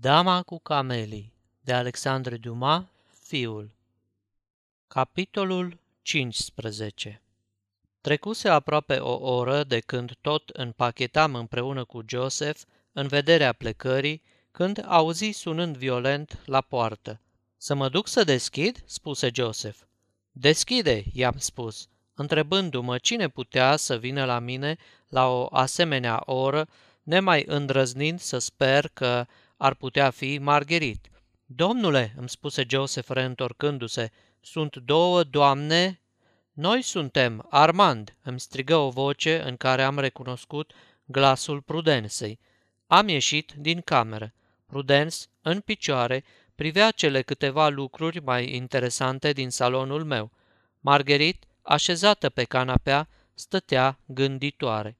Dama cu camelii de Alexandre Dumas, fiul Capitolul 15 Trecuse aproape o oră de când tot împachetam împreună cu Joseph în vederea plecării, când auzi sunând violent la poartă. Să mă duc să deschid?" spuse Joseph. Deschide," i-am spus, întrebându-mă cine putea să vină la mine la o asemenea oră, nemai îndrăznind să sper că ar putea fi Margherit. Domnule, îmi spuse Joseph reîntorcându-se, sunt două doamne? Noi suntem, Armand, îmi strigă o voce în care am recunoscut glasul Prudensei. Am ieșit din cameră. Prudence, în picioare, privea cele câteva lucruri mai interesante din salonul meu. Margherit, așezată pe canapea, stătea gânditoare.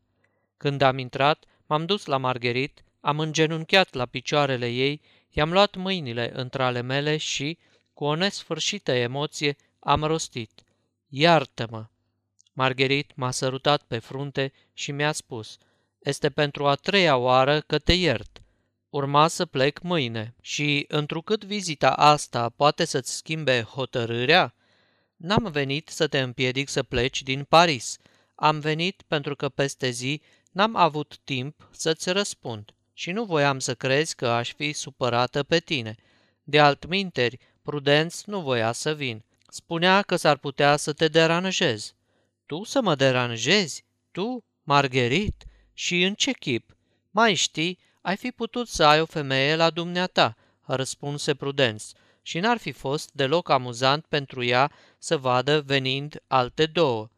Când am intrat, m-am dus la Margherit, am îngenunchiat la picioarele ei, i-am luat mâinile între ale mele și, cu o nesfârșită emoție, am rostit. Iartă-mă! Margherit m-a sărutat pe frunte și mi-a spus, este pentru a treia oară că te iert. Urma să plec mâine și, întrucât vizita asta poate să-ți schimbe hotărârea, n-am venit să te împiedic să pleci din Paris. Am venit pentru că peste zi n-am avut timp să-ți răspund și nu voiam să crezi că aș fi supărată pe tine. De altminteri, Prudenț nu voia să vin. Spunea că s-ar putea să te deranjezi. Tu să mă deranjezi? Tu, Margherit? Și în ce chip? Mai știi, ai fi putut să ai o femeie la dumneata, răspunse Prudenț, și n-ar fi fost deloc amuzant pentru ea să vadă venind alte două.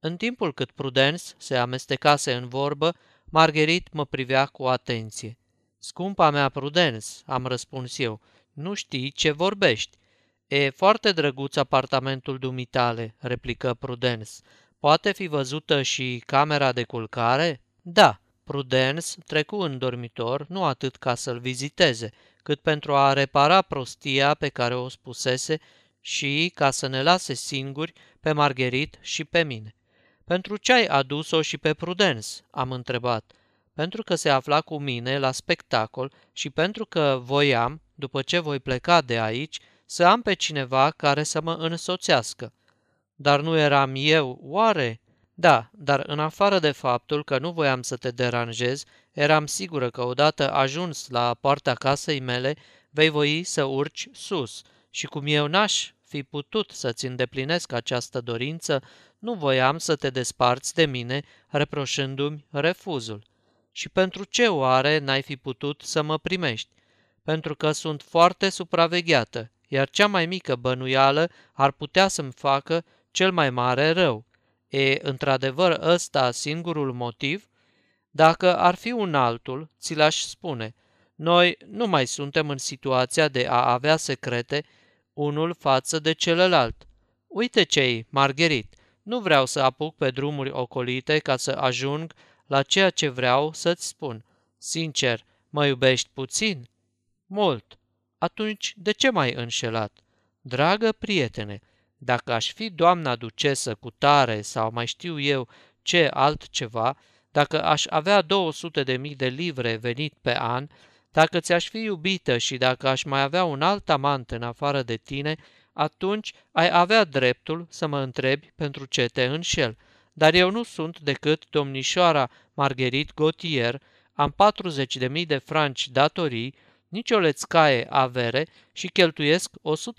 În timpul cât Prudens se amestecase în vorbă, Margherit mă privea cu atenție. Scumpa mea Prudens, am răspuns eu, nu știi ce vorbești. E foarte drăguț apartamentul dumitale, replică Prudens. Poate fi văzută și camera de culcare? Da. Prudens trecu în dormitor nu atât ca să-l viziteze, cât pentru a repara prostia pe care o spusese și ca să ne lase singuri pe Margherit și pe mine. Pentru ce ai adus-o și pe Prudens?" am întrebat. Pentru că se afla cu mine la spectacol și pentru că voiam, după ce voi pleca de aici, să am pe cineva care să mă însoțească. Dar nu eram eu, oare? Da, dar în afară de faptul că nu voiam să te deranjez, eram sigură că odată ajuns la poarta casei mele, vei voi să urci sus și cum eu n-aș fi putut să-ți îndeplinesc această dorință, nu voiam să te desparți de mine, reproșându-mi refuzul. Și pentru ce oare n-ai fi putut să mă primești? Pentru că sunt foarte supravegheată, iar cea mai mică bănuială ar putea să-mi facă cel mai mare rău. E într-adevăr ăsta singurul motiv? Dacă ar fi un altul, ți l-aș spune. Noi nu mai suntem în situația de a avea secrete unul față de celălalt. Uite cei, Margherit, nu vreau să apuc pe drumuri ocolite ca să ajung la ceea ce vreau să-ți spun. Sincer, mă iubești puțin? Mult. Atunci, de ce m-ai înșelat? Dragă prietene, dacă aș fi doamna ducesă cu tare sau mai știu eu ce altceva, dacă aș avea 200 de mii de livre venit pe an, dacă ți-aș fi iubită și dacă aș mai avea un alt amant în afară de tine, atunci ai avea dreptul să mă întrebi pentru ce te înșel. Dar eu nu sunt decât domnișoara Marguerite Gautier, am 40.000 de franci datorii, nici o lețcaie avere și cheltuiesc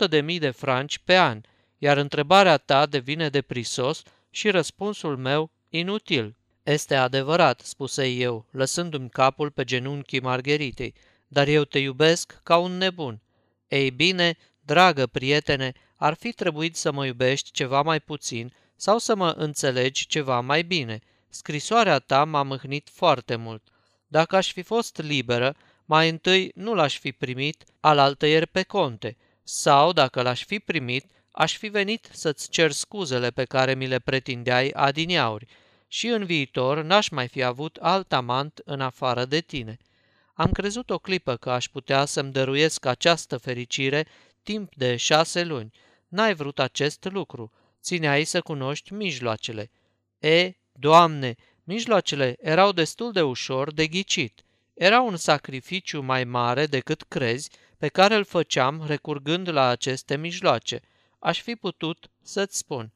100.000 de franci pe an, iar întrebarea ta devine de prisos și răspunsul meu inutil. Este adevărat, spuse eu, lăsându-mi capul pe genunchii Margheritei, dar eu te iubesc ca un nebun. Ei bine, dragă prietene, ar fi trebuit să mă iubești ceva mai puțin sau să mă înțelegi ceva mai bine. Scrisoarea ta m-a mâhnit foarte mult. Dacă aș fi fost liberă, mai întâi nu l-aș fi primit alaltăieri pe conte, sau, dacă l-aș fi primit, aș fi venit să-ți cer scuzele pe care mi le pretindeai adineauri și în viitor n-aș mai fi avut alt amant în afară de tine. Am crezut o clipă că aș putea să-mi dăruiesc această fericire timp de șase luni. N-ai vrut acest lucru. Țineai să cunoști mijloacele. E, Doamne, mijloacele erau destul de ușor de ghicit. Era un sacrificiu mai mare decât crezi pe care îl făceam recurgând la aceste mijloace. Aș fi putut să-ți spun,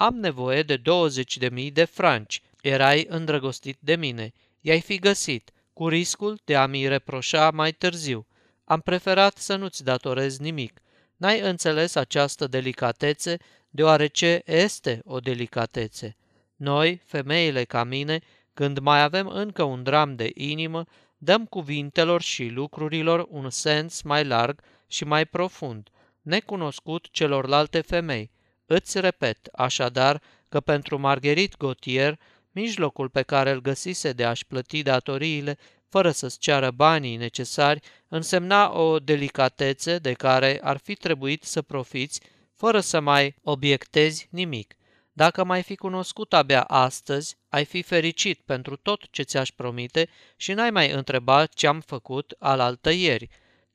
am nevoie de 20.000 de franci, erai îndrăgostit de mine, i-ai fi găsit, cu riscul de a mi reproșa mai târziu. Am preferat să nu-ți datorez nimic. N-ai înțeles această delicatețe, deoarece este o delicatețe. Noi, femeile ca mine, când mai avem încă un dram de inimă, dăm cuvintelor și lucrurilor un sens mai larg și mai profund, necunoscut celorlalte femei. Îți repet, așadar, că pentru Marguerite Gautier, mijlocul pe care îl găsise de a-și plăti datoriile fără să-ți ceară banii necesari, însemna o delicatețe de care ar fi trebuit să profiți fără să mai obiectezi nimic. Dacă mai fi cunoscut abia astăzi, ai fi fericit pentru tot ce ți-aș promite și n-ai mai întrebat ce-am făcut alaltă ieri.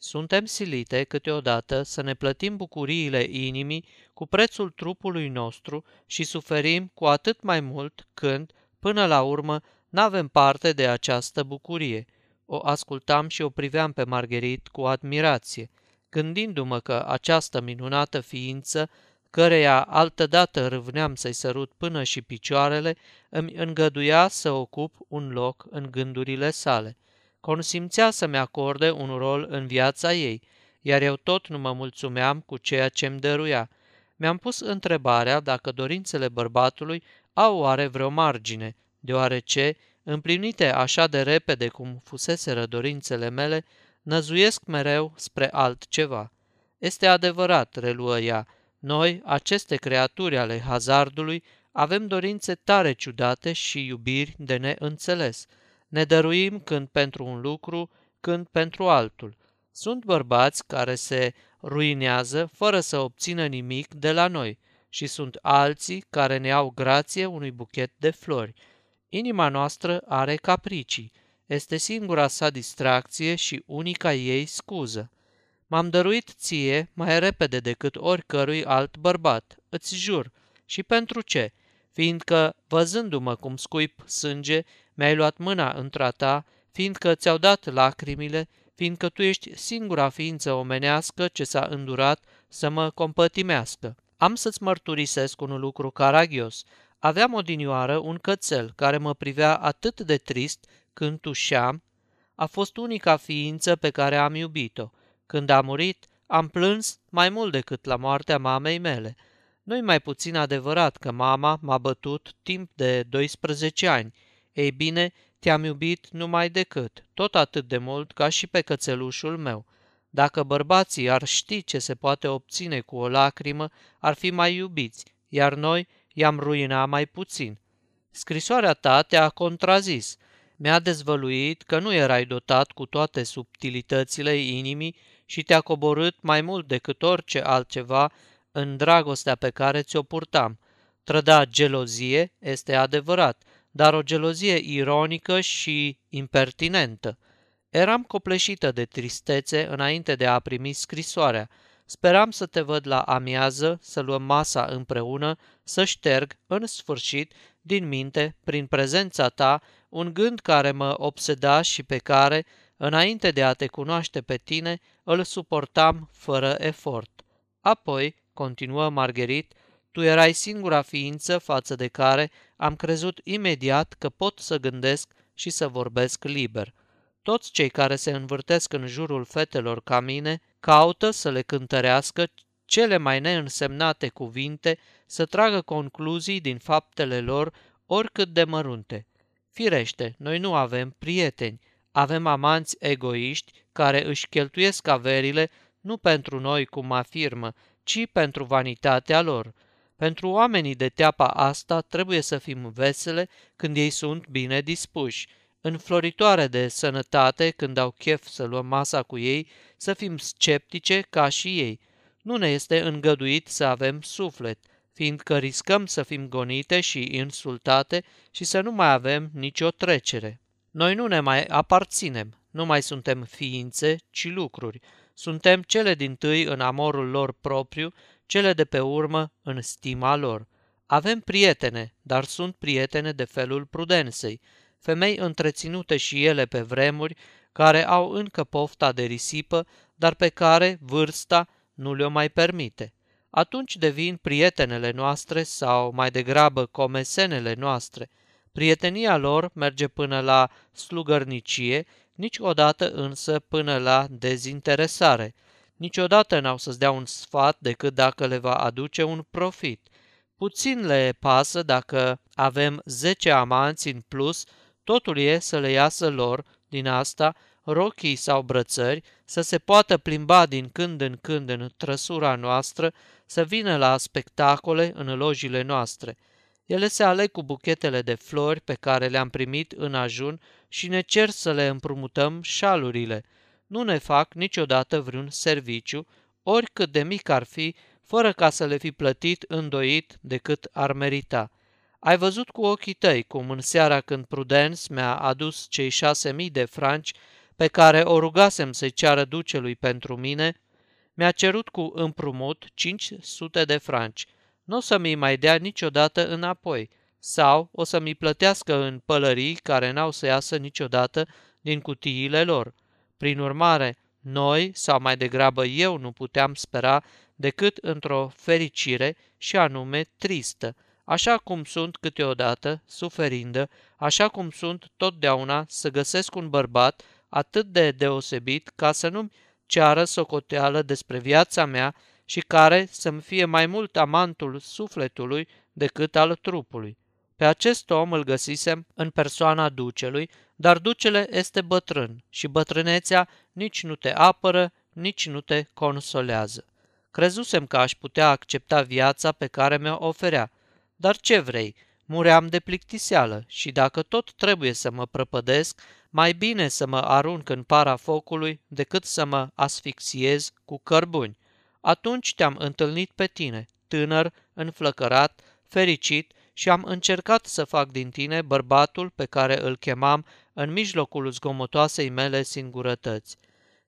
Suntem silite câteodată să ne plătim bucuriile inimii cu prețul trupului nostru și suferim cu atât mai mult când, până la urmă, n-avem parte de această bucurie. O ascultam și o priveam pe Margherit cu admirație, gândindu-mă că această minunată ființă căreia altădată râvneam să-i sărut până și picioarele, îmi îngăduia să ocup un loc în gândurile sale. Consimțea să-mi acorde un rol în viața ei, iar eu tot nu mă mulțumeam cu ceea ce-mi dăruia. Mi-am pus întrebarea dacă dorințele bărbatului au oare vreo margine, deoarece, împlinite așa de repede cum fusese dorințele mele, năzuiesc mereu spre altceva. Este adevărat, reluă ea, noi, aceste creaturi ale hazardului, avem dorințe tare ciudate și iubiri de neînțeles. Ne dăruim când pentru un lucru, când pentru altul. Sunt bărbați care se ruinează fără să obțină nimic de la noi și sunt alții care ne au grație unui buchet de flori. Inima noastră are capricii, este singura sa distracție și unica ei scuză. M-am dăruit ție mai repede decât oricărui alt bărbat, îți jur. Și pentru ce? Fiindcă, văzându-mă cum scuip sânge, mi-ai luat mâna într-a ta, fiindcă ți-au dat lacrimile, fiindcă tu ești singura ființă omenească ce s-a îndurat să mă compătimească. Am să-ți mărturisesc un lucru caragios. Aveam odinioară un cățel care mă privea atât de trist când tușeam, a fost unica ființă pe care am iubit-o – când a murit, am plâns mai mult decât la moartea mamei mele. Nu-i mai puțin adevărat că mama m-a bătut timp de 12 ani. Ei bine, te-am iubit numai decât, tot atât de mult ca și pe cățelușul meu. Dacă bărbații ar ști ce se poate obține cu o lacrimă, ar fi mai iubiți, iar noi i-am ruina mai puțin. Scrisoarea ta te-a contrazis. Mi-a dezvăluit că nu erai dotat cu toate subtilitățile inimii și te-a coborât mai mult decât orice altceva în dragostea pe care ți-o purtam. Trăda gelozie, este adevărat, dar o gelozie ironică și impertinentă. Eram copleșită de tristețe înainte de a primi scrisoarea. Speram să te văd la amiază, să luăm masa împreună, să șterg, în sfârșit, din minte, prin prezența ta, un gând care mă obseda și pe care, Înainte de a te cunoaște pe tine, îl suportam fără efort. Apoi, continuă Margherit, tu erai singura ființă față de care am crezut imediat că pot să gândesc și să vorbesc liber. Toți cei care se învârtesc în jurul fetelor ca mine caută să le cântărească cele mai neînsemnate cuvinte, să tragă concluzii din faptele lor oricât de mărunte. Firește, noi nu avem prieteni, avem amanți egoiști care își cheltuiesc averile nu pentru noi, cum afirmă, ci pentru vanitatea lor. Pentru oamenii de teapa asta trebuie să fim vesele când ei sunt bine dispuși, înfloritoare de sănătate când au chef să luăm masa cu ei, să fim sceptice ca și ei. Nu ne este îngăduit să avem suflet, fiindcă riscăm să fim gonite și insultate și să nu mai avem nicio trecere. Noi nu ne mai aparținem, nu mai suntem ființe, ci lucruri. Suntem cele din tâi în amorul lor propriu, cele de pe urmă în stima lor. Avem prietene, dar sunt prietene de felul prudenței, femei întreținute și ele pe vremuri, care au încă pofta de risipă, dar pe care vârsta nu le-o mai permite. Atunci devin prietenele noastre sau mai degrabă comesenele noastre. Prietenia lor merge până la slugărnicie, niciodată însă până la dezinteresare. Niciodată n-au să-ți dea un sfat decât dacă le va aduce un profit. Puțin le pasă dacă avem 10 amanți în plus, totul e să le iasă lor din asta rochii sau brățări, să se poată plimba din când în când în trăsura noastră, să vină la spectacole în lojile noastre. Ele se aleg cu buchetele de flori pe care le-am primit în ajun și ne cer să le împrumutăm șalurile. Nu ne fac niciodată vreun serviciu, oricât de mic ar fi, fără ca să le fi plătit îndoit decât ar merita. Ai văzut cu ochii tăi cum în seara când Prudence mi-a adus cei șase mii de franci pe care o rugasem să-i ceară ducelui pentru mine, mi-a cerut cu împrumut 500 de franci. Nu o să mi mai dea niciodată înapoi, sau o să mi plătească în pălării care n-au să iasă niciodată din cutiile lor. Prin urmare, noi, sau mai degrabă eu, nu puteam spera decât într-o fericire și anume tristă, așa cum sunt câteodată, suferindă, așa cum sunt totdeauna să găsesc un bărbat atât de deosebit ca să nu-mi ceară socoteală despre viața mea și care să-mi fie mai mult amantul sufletului decât al trupului. Pe acest om îl găsisem în persoana ducelui, dar ducele este bătrân și bătrânețea nici nu te apără, nici nu te consolează. Crezusem că aș putea accepta viața pe care mi-o oferea. Dar ce vrei? Muream de plictiseală și dacă tot trebuie să mă prăpădesc, mai bine să mă arunc în para focului decât să mă asfixiez cu cărbuni. Atunci te-am întâlnit pe tine, tânăr, înflăcărat, fericit și am încercat să fac din tine bărbatul pe care îl chemam în mijlocul zgomotoasei mele singurătăți.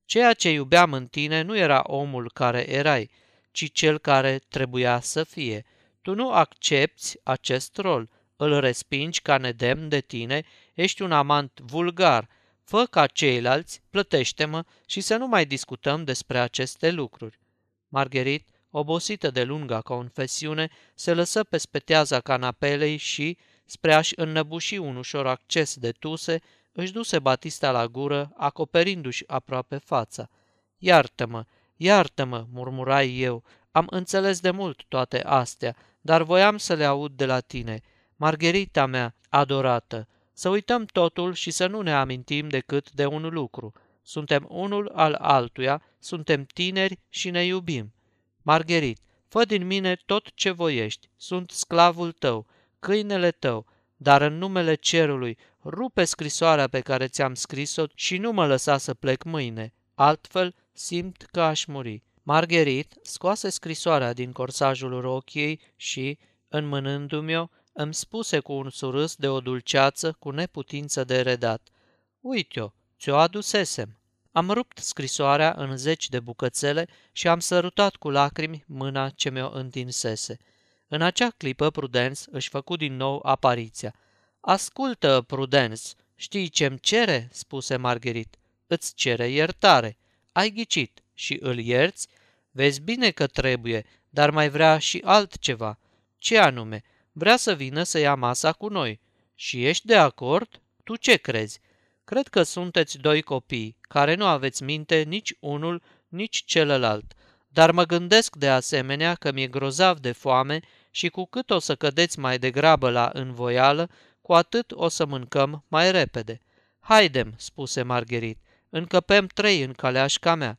Ceea ce iubeam în tine nu era omul care erai, ci cel care trebuia să fie. Tu nu accepti acest rol, îl respingi ca nedemn de tine, ești un amant vulgar, fă ca ceilalți, plătește-mă și să nu mai discutăm despre aceste lucruri. Margherit, obosită de lunga confesiune, se lăsă pe speteaza canapelei și, spre a-și înnăbuși un ușor acces de tuse, își duse Batista la gură, acoperindu-și aproape fața. Iartă-mă, iartă-mă, murmurai eu, am înțeles de mult toate astea, dar voiam să le aud de la tine. Margherita mea, adorată, să uităm totul și să nu ne amintim decât de un lucru. Suntem unul al altuia, suntem tineri și ne iubim. Margherit, fă din mine tot ce voiești, sunt sclavul tău, câinele tău, dar în numele cerului, rupe scrisoarea pe care ți-am scris-o și nu mă lăsa să plec mâine, altfel simt că aș muri. Margherit scoase scrisoarea din corsajul rochiei și, înmânându-mi-o, îmi spuse cu un surâs de o dulceață cu neputință de redat. Uite-o, ți-o adusesem. Am rupt scrisoarea în zeci de bucățele și am sărutat cu lacrimi mâna ce mi-o întinsese. În acea clipă Prudence își făcu din nou apariția. Ascultă, Prudence, știi ce-mi cere?" spuse Margherit. Îți cere iertare. Ai ghicit și îl ierți? Vezi bine că trebuie, dar mai vrea și altceva. Ce anume? Vrea să vină să ia masa cu noi. Și ești de acord? Tu ce crezi? Cred că sunteți doi copii, care nu aveți minte nici unul, nici celălalt. Dar mă gândesc de asemenea că mi-e grozav de foame și cu cât o să cădeți mai degrabă la învoială, cu atât o să mâncăm mai repede. Haidem, spuse Margherit, încăpem trei în caleașca mea.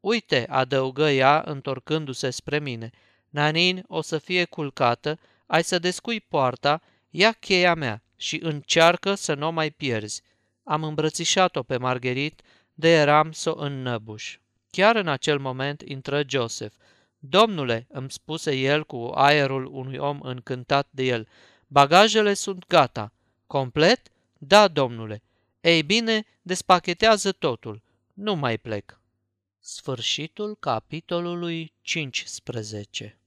Uite, adăugă ea, întorcându-se spre mine, Nanin o să fie culcată, ai să descui poarta, ia cheia mea și încearcă să nu o mai pierzi. Am îmbrățișat-o pe Margherit, de eram să o înnăbuș. Chiar în acel moment intră Joseph. Domnule, îmi spuse el cu aerul unui om încântat de el, bagajele sunt gata. Complet? Da, domnule. Ei bine, despachetează totul. Nu mai plec. Sfârșitul capitolului 15